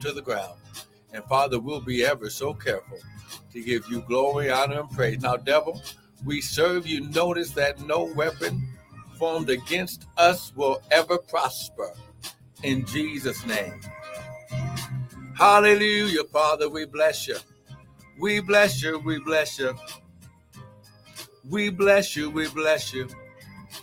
to the ground. And Father, we'll be ever so careful to give you glory, honor, and praise. Now, devil, we serve you. Notice that no weapon formed against us will ever prosper. In Jesus' name. Hallelujah, Father. We bless you. We bless you. We bless you. We bless you. We bless you.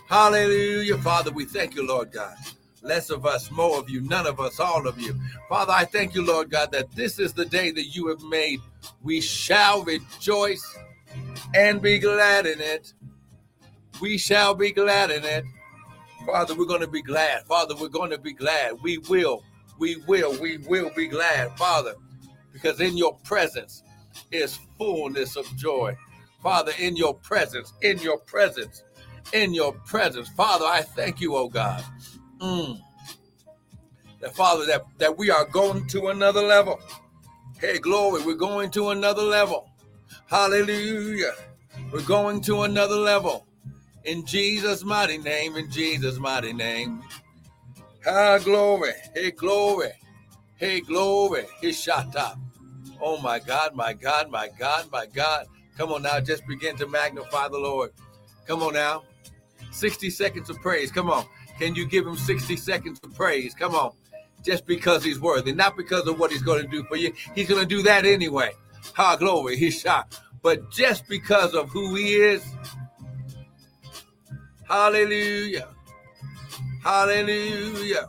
Hallelujah, Father. We thank you, Lord God. Less of us, more of you, none of us, all of you. Father, I thank you, Lord God, that this is the day that you have made. We shall rejoice and be glad in it. We shall be glad in it. Father, we're going to be glad. Father, we're going to be glad. We will, we will, we will be glad, Father, because in your presence is fullness of joy. Father, in your presence, in your presence, in your presence. Father, I thank you, oh God. Mm. That Father, that, that we are going to another level. Hey, glory, we're going to another level. Hallelujah. We're going to another level. In Jesus' mighty name, in Jesus' mighty name. Ah, glory. Hey, glory. Hey, glory. Hey, up. Oh, my God, my God, my God, my God. Come on now, just begin to magnify the Lord. Come on now. 60 seconds of praise. Come on. Can you give him 60 seconds of praise? Come on. Just because he's worthy, not because of what he's going to do for you. He's going to do that anyway. Ha, glory. He's shot. But just because of who he is. Hallelujah. Hallelujah.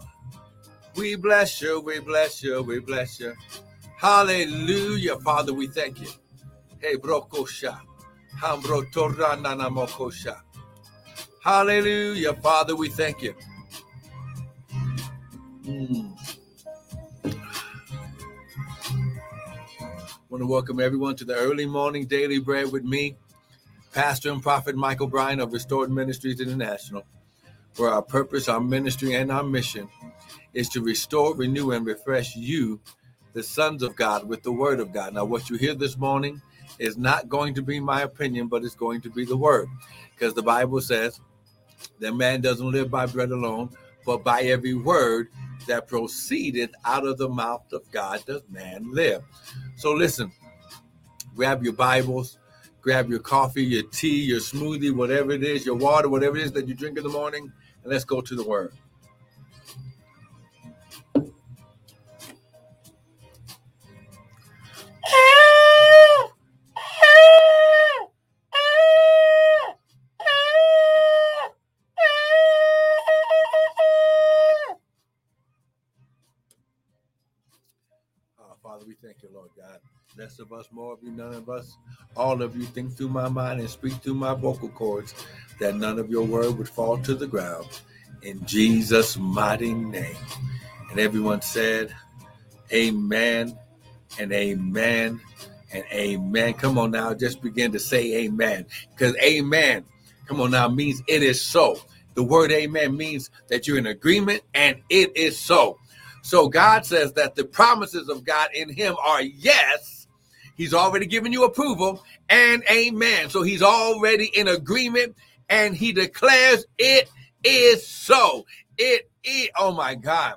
We bless you. We bless you. We bless you. Hallelujah. Father, we thank you. Hey, brokosha. Hambro torana mokosha. Hallelujah. Father, we thank you. Mm. I want to welcome everyone to the early morning daily bread with me, Pastor and Prophet Michael Bryan of Restored Ministries International, where our purpose, our ministry, and our mission is to restore, renew, and refresh you, the sons of God, with the word of God. Now, what you hear this morning is not going to be my opinion, but it's going to be the word. Because the Bible says, that man doesn't live by bread alone, but by every word that proceeded out of the mouth of God does man live. So listen, grab your Bibles, grab your coffee, your tea, your smoothie, whatever it is, your water, whatever it is that you drink in the morning, and let's go to the word. Less of us, more of you, none of us. All of you think through my mind and speak through my vocal cords that none of your word would fall to the ground. In Jesus' mighty name. And everyone said, Amen and amen and amen. Come on now, just begin to say amen. Because amen, come on now, means it is so. The word amen means that you're in agreement and it is so. So God says that the promises of God in him are yes. He's already given you approval and amen. So he's already in agreement and he declares it is so. It is, oh my God.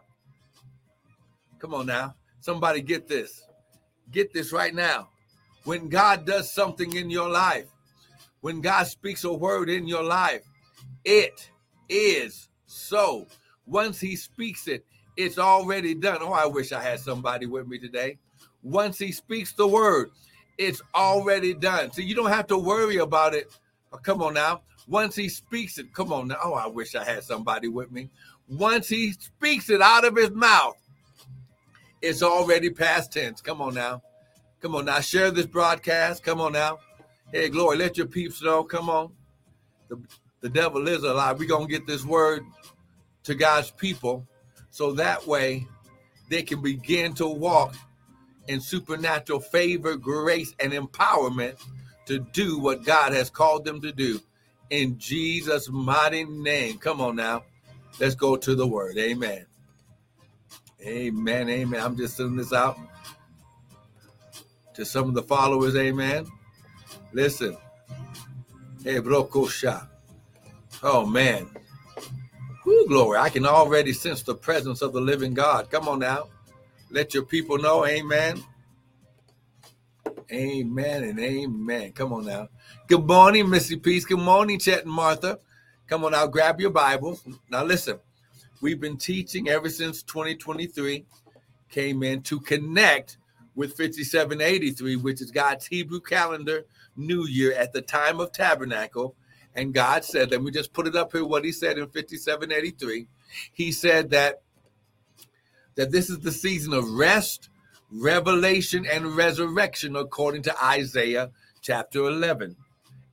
Come on now. Somebody get this. Get this right now. When God does something in your life, when God speaks a word in your life, it is so. Once he speaks it, it's already done. Oh, I wish I had somebody with me today. Once he speaks the word, it's already done. So you don't have to worry about it. Oh, come on now. Once he speaks it, come on now. Oh, I wish I had somebody with me. Once he speaks it out of his mouth, it's already past tense. Come on now. Come on now. Share this broadcast. Come on now. Hey, glory. Let your peeps know. Come on. The, the devil is alive. We're going to get this word to God's people so that way they can begin to walk in supernatural favor, grace, and empowerment to do what God has called them to do. In Jesus' mighty name. Come on now. Let's go to the word. Amen. Amen. Amen. I'm just sending this out to some of the followers. Amen. Listen. Hey, Brokosha. Oh, man. Whoo, glory. I can already sense the presence of the living God. Come on now. Let your people know. Amen. Amen and amen. Come on now. Good morning, Missy Peace. Good morning, Chet and Martha. Come on now, grab your Bibles. Now listen, we've been teaching ever since 2023 came in to connect with 5783, which is God's Hebrew calendar new year at the time of tabernacle. And God said, let me just put it up here what he said in 5783. He said that that this is the season of rest, revelation, and resurrection, according to Isaiah chapter 11.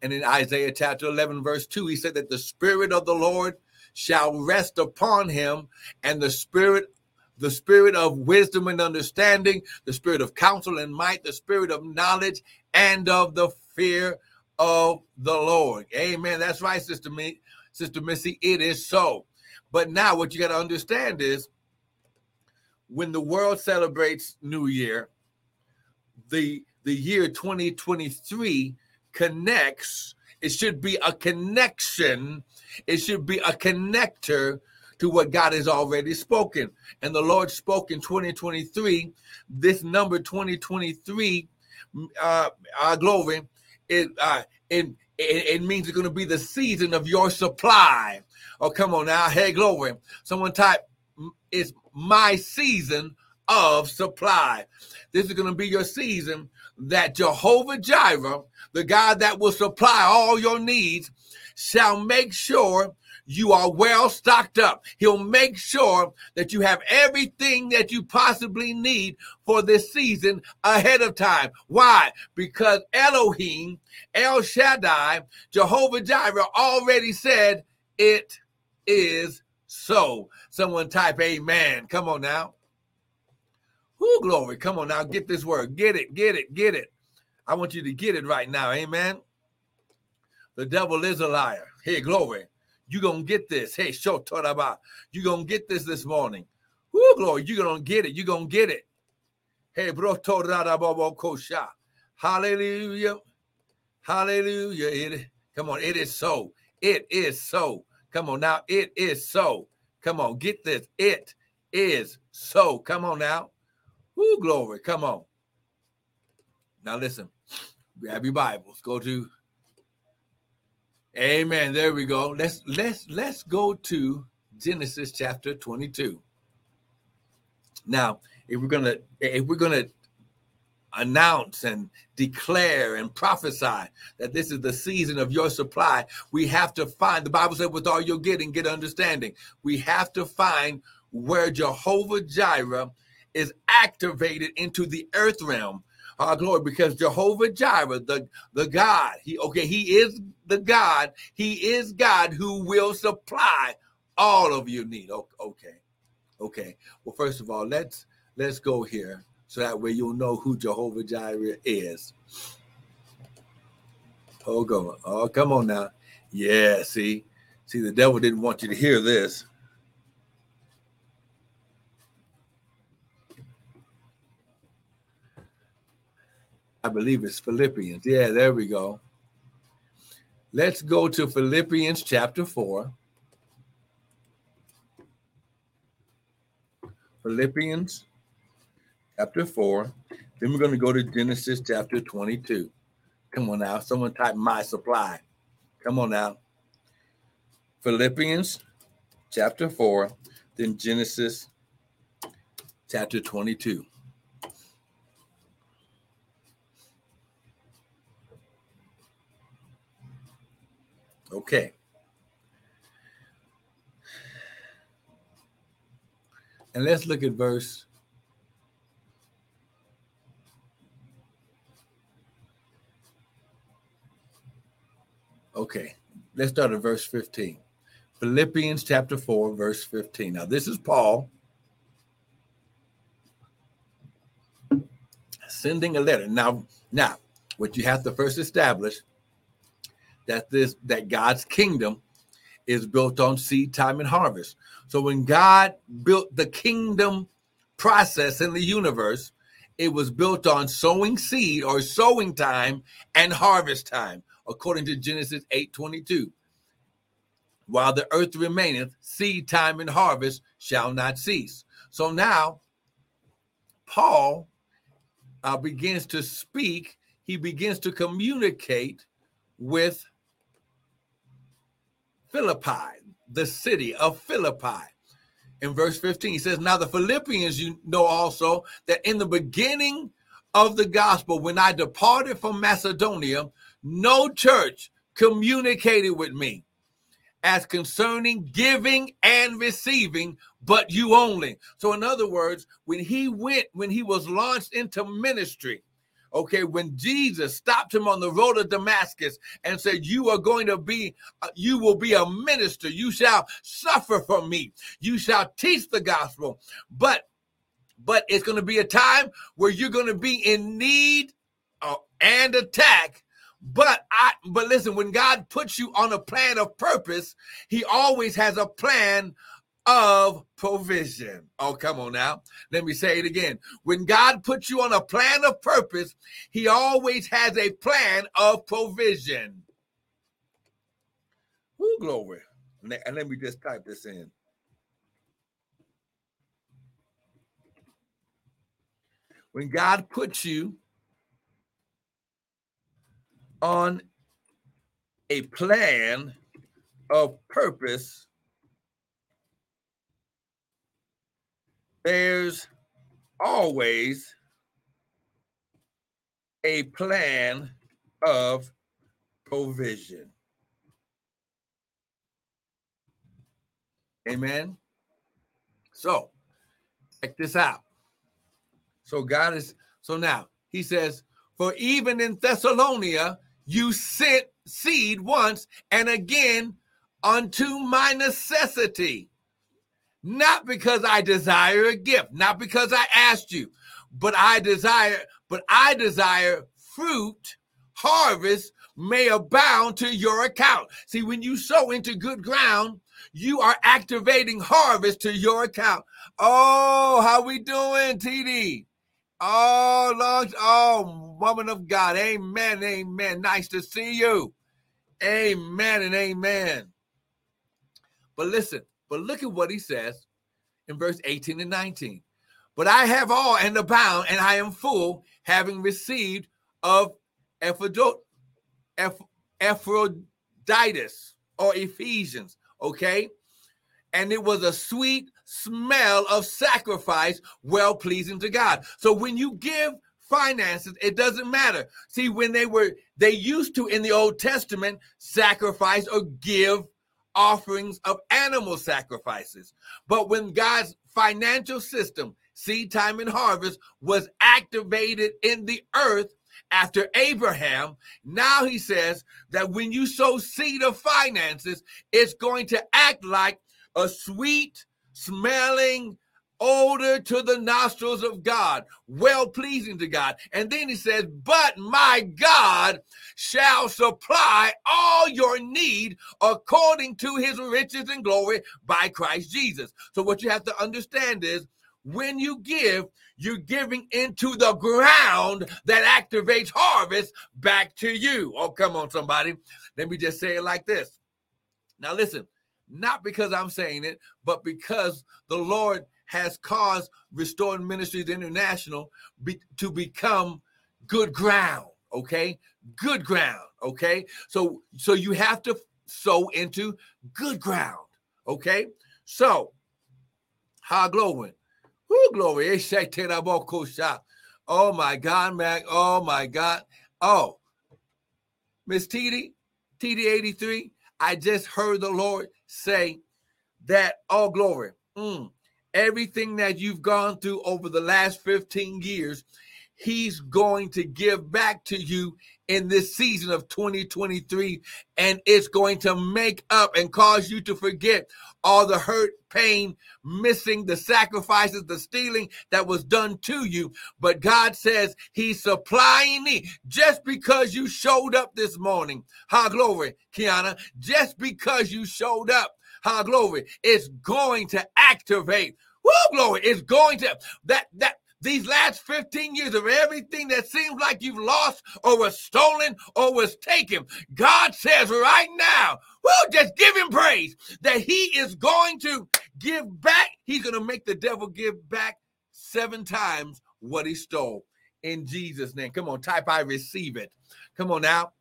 And in Isaiah chapter 11, verse 2, he said that the Spirit of the Lord shall rest upon him, and the Spirit the spirit of wisdom and understanding, the spirit of counsel and might, the spirit of knowledge and of the fear of the Lord. Amen. That's right, Sister Me, Sister Missy. It is so. But now what you got to understand is when the world celebrates New Year, the the year 2023 connects. It should be a connection. It should be a connector to what God has already spoken. And the Lord spoke in 2023. This number 2023, uh, uh glory, it uh, it, it means it's going to be the season of your supply. Oh, come on now, hey, glory. Someone type, it's my season of supply. This is going to be your season that Jehovah Jireh, the God that will supply all your needs, shall make sure you are well stocked up. He'll make sure that you have everything that you possibly need for this season ahead of time. Why? Because Elohim, El Shaddai, Jehovah Jireh already said it is so. Someone type amen. Come on now. Who glory. Come on now. Get this word. Get it. Get it. Get it. I want you to get it right now. Amen. The devil is a liar. Hey, glory. You're going to get this. Hey, show about. You're going to get this this morning. Who glory. You're going to get it. You're going to get it. Hey, bro, kosha. Hallelujah. Hallelujah. It, come on. It is so. It is so. Come on now. It is so. Come on. Get this. It is so. Come on now. Who glory. Come on. Now listen. Grab your Bibles. Go to Amen. There we go. Let's let's let's go to Genesis chapter 22. Now, if we're gonna if we're gonna announce and declare and prophesy that this is the season of your supply, we have to find the Bible said, with all you're getting, get understanding. We have to find where Jehovah Jireh is activated into the earth realm our glory, because Jehovah Jireh, the, the God, he okay, he is the God, he is God who will supply all of your need. Okay. Okay. Well, first of all, let's let's go here so that way you'll know who Jehovah Jireh is. Oh, go. Oh, come on now. Yeah, see, see, the devil didn't want you to hear this. I believe it's Philippians. Yeah, there we go. Let's go to Philippians chapter 4. Philippians chapter 4. Then we're going to go to Genesis chapter 22. Come on now. Someone type my supply. Come on now. Philippians chapter 4, then Genesis chapter 22. Okay. And let's look at verse Okay, let's start at verse 15. Philippians chapter 4, verse 15. Now, this is Paul sending a letter. Now, now, what you have to first establish that this that God's kingdom is built on seed time and harvest. So when God built the kingdom process in the universe, it was built on sowing seed or sowing time and harvest time, according to Genesis 8:22. While the earth remaineth, seed time and harvest shall not cease. So now Paul uh, begins to speak, he begins to communicate with Philippi, the city of Philippi. In verse 15, he says, Now the Philippians, you know also that in the beginning of the gospel, when I departed from Macedonia, no church communicated with me as concerning giving and receiving, but you only. So, in other words, when he went, when he was launched into ministry, okay, when Jesus stopped him on the road of Damascus and said, You are going to be, uh, you will be a minister, you shall suffer for me, you shall teach the gospel, but but it's going to be a time where you're going to be in need uh, and attack but I but listen, when God puts you on a plan of purpose, he always has a plan of provision. Oh, come on now. Let me say it again. When God puts you on a plan of purpose, he always has a plan of provision. Woo, glory. And let me just type this in. When God puts you on a plan of purpose, there's always a plan of provision. Amen. So, check this out. So, God is, so now he says, for even in Thessalonica, you sent seed once and again unto my necessity. Not because I desire a gift, not because I asked you, but I desire, but I desire fruit, harvest may abound to your account. See, when you sow into good ground, you are activating harvest to your account. Oh, how we doing, TD? Oh, Lord, oh, woman of God. Amen. Amen. Nice to see you. Amen and amen. But listen, but look at what he says in verse 18 and 19. But I have all and abound, and I am full, having received of Ephroditus or Ephesians. Okay. And it was a sweet smell of sacrifice well pleasing to God. So when you give finances, it doesn't matter. See, when they were, they used to in the Old Testament sacrifice or give offerings of animal sacrifices. But when God's financial system, seed time and harvest, was activated in the earth after Abraham, now he says that when you sow seed of finances, it's going to act like a sweet smelling odor to the nostrils of God, well pleasing to God. And then he says, But my God shall supply all your need according to his riches and glory by Christ Jesus. So, what you have to understand is when you give, you're giving into the ground that activates harvest back to you. Oh, come on, somebody. Let me just say it like this. Now, listen not because I'm saying it, but because the Lord has caused Restored Ministries International be, to become good ground. Okay, good ground. Okay, so so you have to sow into good ground. Okay, so high glowing, who glory, oh my God, man! oh my God, oh Miss TD, TD83. I just heard the Lord say that all glory, mm, everything that you've gone through over the last 15 years, He's going to give back to you in this season of 2023, and it's going to make up and cause you to forget all the hurt, pain, missing, the sacrifices, the stealing that was done to you. But God says He's supplying me just because you showed up this morning. Ha glory, Kiana. Just because you showed up. Ha glory. It's going to activate. Woo glory. It's going to that that these last 15 years of everything that seems like you've lost or was stolen or was taken. God says right now, well, just give him praise that he is going to give back. He's going to make the devil give back seven times what he stole. In Jesus' name. Come on, type I receive it. Come on now.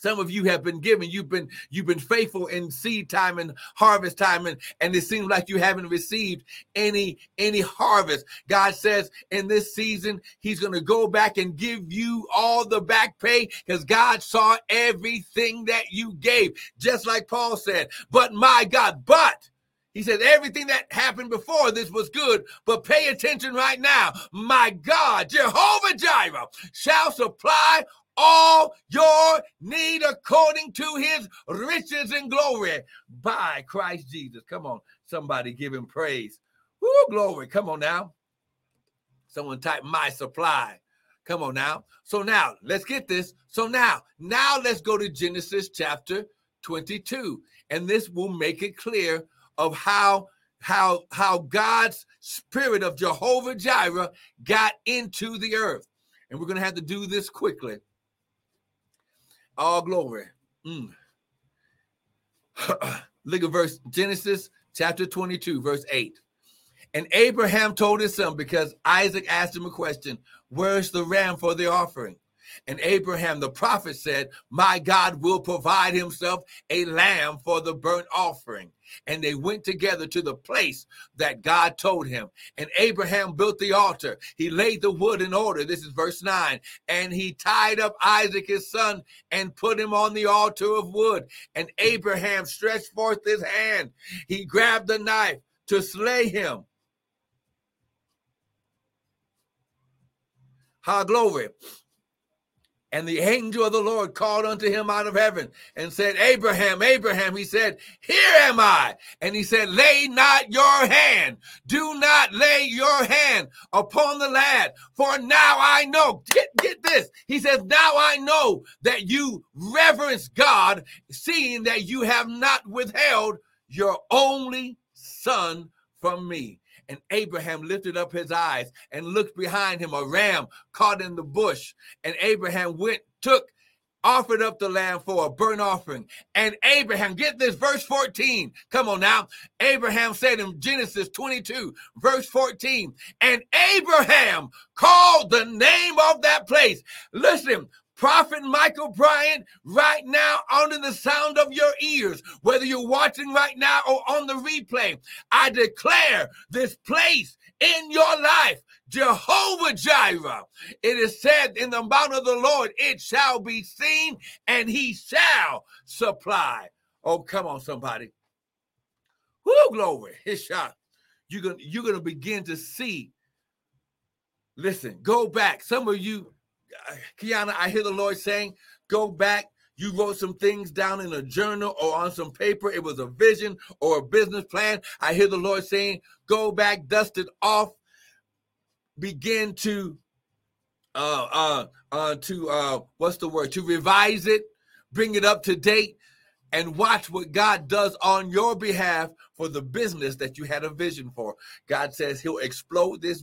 Some of you have been given, you've been you've been faithful in seed time and harvest time, and, and it seems like you haven't received any any harvest. God says in this season, He's gonna go back and give you all the back pay because God saw everything that you gave, just like Paul said. But my God, but he said, everything that happened before this was good, but pay attention right now. My God, Jehovah Jireh shall supply all your need according to his riches and glory by Christ Jesus. Come on, somebody give him praise. Woo, glory. Come on now. Someone type my supply. Come on now. So now let's get this. So now, now let's go to Genesis chapter 22. And this will make it clear of how how how God's spirit of Jehovah Jireh got into the earth. And we're going to have to do this quickly all glory. Mm. Look at verse Genesis chapter 22, verse 8. And Abraham told his son because Isaac asked him a question, Where's the ram for the offering? And Abraham the prophet said, My God will provide himself a lamb for the burnt offering. And they went together to the place that God told him. And Abraham built the altar. He laid the wood in order. This is verse 9. And he tied up Isaac his son and put him on the altar of wood. And Abraham stretched forth his hand. He grabbed the knife to slay him. Ha glory. And the angel of the Lord called unto him out of heaven and said, Abraham, Abraham. He said, Here am I. And he said, Lay not your hand. Do not lay your hand upon the lad. For now I know. Get, get this. He says, Now I know that you reverence God, seeing that you have not withheld your only son from me. And Abraham lifted up his eyes and looked behind him, a ram caught in the bush. And Abraham went, took, offered up the lamb for a burnt offering. And Abraham, get this, verse 14. Come on now. Abraham said in Genesis 22, verse 14, and Abraham called the name of that place. Listen, Prophet Michael Bryant, right now, under the sound of your ears, whether you're watching right now or on the replay, I declare this place in your life, Jehovah Jireh. It is said in the mount of the Lord, it shall be seen and he shall supply. Oh, come on, somebody. Whoo, glory. His shot. You're gonna, you're gonna begin to see. Listen, go back. Some of you Kiana, I hear the Lord saying, go back. You wrote some things down in a journal or on some paper. It was a vision or a business plan. I hear the Lord saying, go back, dust it off, begin to uh uh uh to uh what's the word to revise it bring it up to date and watch what God does on your behalf for the business that you had a vision for. God says he'll explode this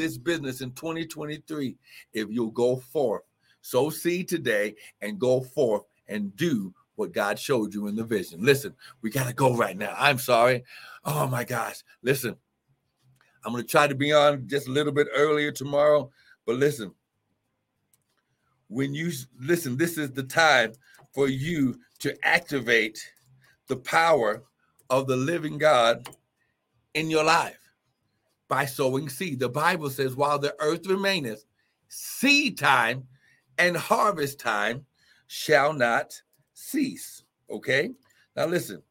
this business in 2023 if you'll go forth. Sow seed today and go forth and do what God showed you in the vision. Listen, we got to go right now. I'm sorry. Oh my gosh. Listen, I'm going to try to be on just a little bit earlier tomorrow, but listen, when you listen, this is the time for you to activate the power of the living God in your life by sowing seed. The Bible says, while the earth remaineth, seed time and harvest time shall not cease. Okay? Now listen.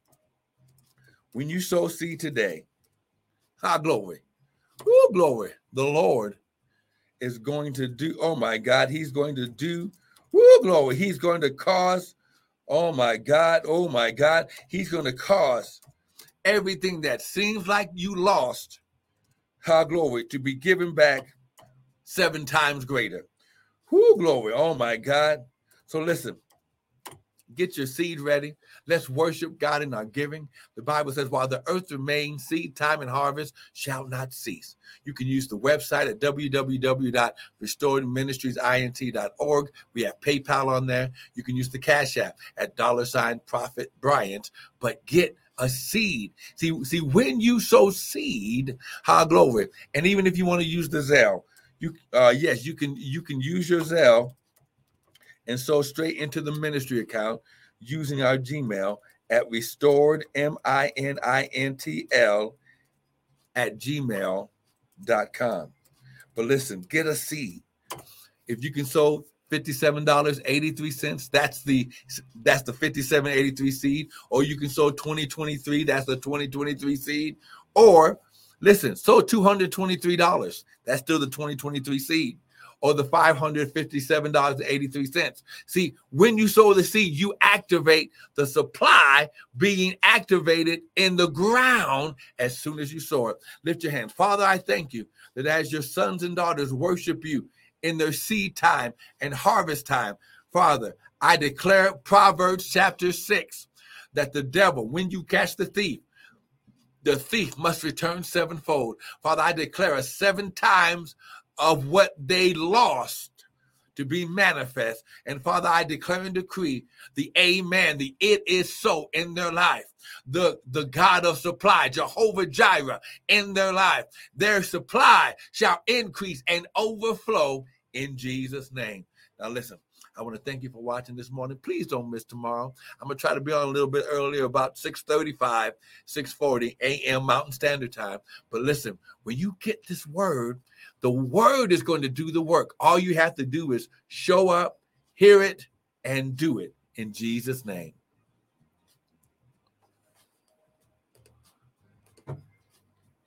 When you sow seed today, high glory. Oh, glory. The Lord is going to do, oh my God, He's going to do, oh, glory. He's going to cause, oh my God, oh my God, He's going to cause everything that seems like you lost how glory, to be given back seven times greater. Who glory. Oh my God. So listen, get your seed ready. Let's worship God in our giving. The Bible says, while the earth remains, seed time and harvest shall not cease. You can use the website at www.restoredministriesint.org. We have PayPal on there. You can use the Cash App at dollar sign prophet Bryant, but get a seed. See, see, when you sow seed, high glory, and even if you want to use the Zelle, You uh yes, you can you can use your Zelle and sow straight into the ministry account using our Gmail at restored m-i-n-i-n-t-l at gmail.com. But listen, get a seed. If you can sow $57.83, that's the that's the 5783 seed, or you can sow 2023, that's the 2023 seed, or listen, sow $223. That's still the 2023 seed or the $557.83. See, when you sow the seed, you activate the supply being activated in the ground as soon as you sow it. Lift your hands. Father, I thank you that as your sons and daughters worship you in their seed time and harvest time, Father, I declare Proverbs chapter 6 that the devil, when you catch the thief, the thief must return sevenfold. Father, I declare a seven times of what they lost to be manifest. And Father, I declare and decree the amen, the it is so in their life. The, the God of supply, Jehovah Jireh, in their life. Their supply shall increase and overflow in Jesus' name. Now, listen, I want to thank you for watching this morning. Please don't miss tomorrow. I'm gonna try to be on a little bit earlier, about 6:35, 6:40 a.m. Mountain Standard Time. But listen, when you get this word, the word is going to do the work. All you have to do is show up, hear it, and do it in Jesus' name.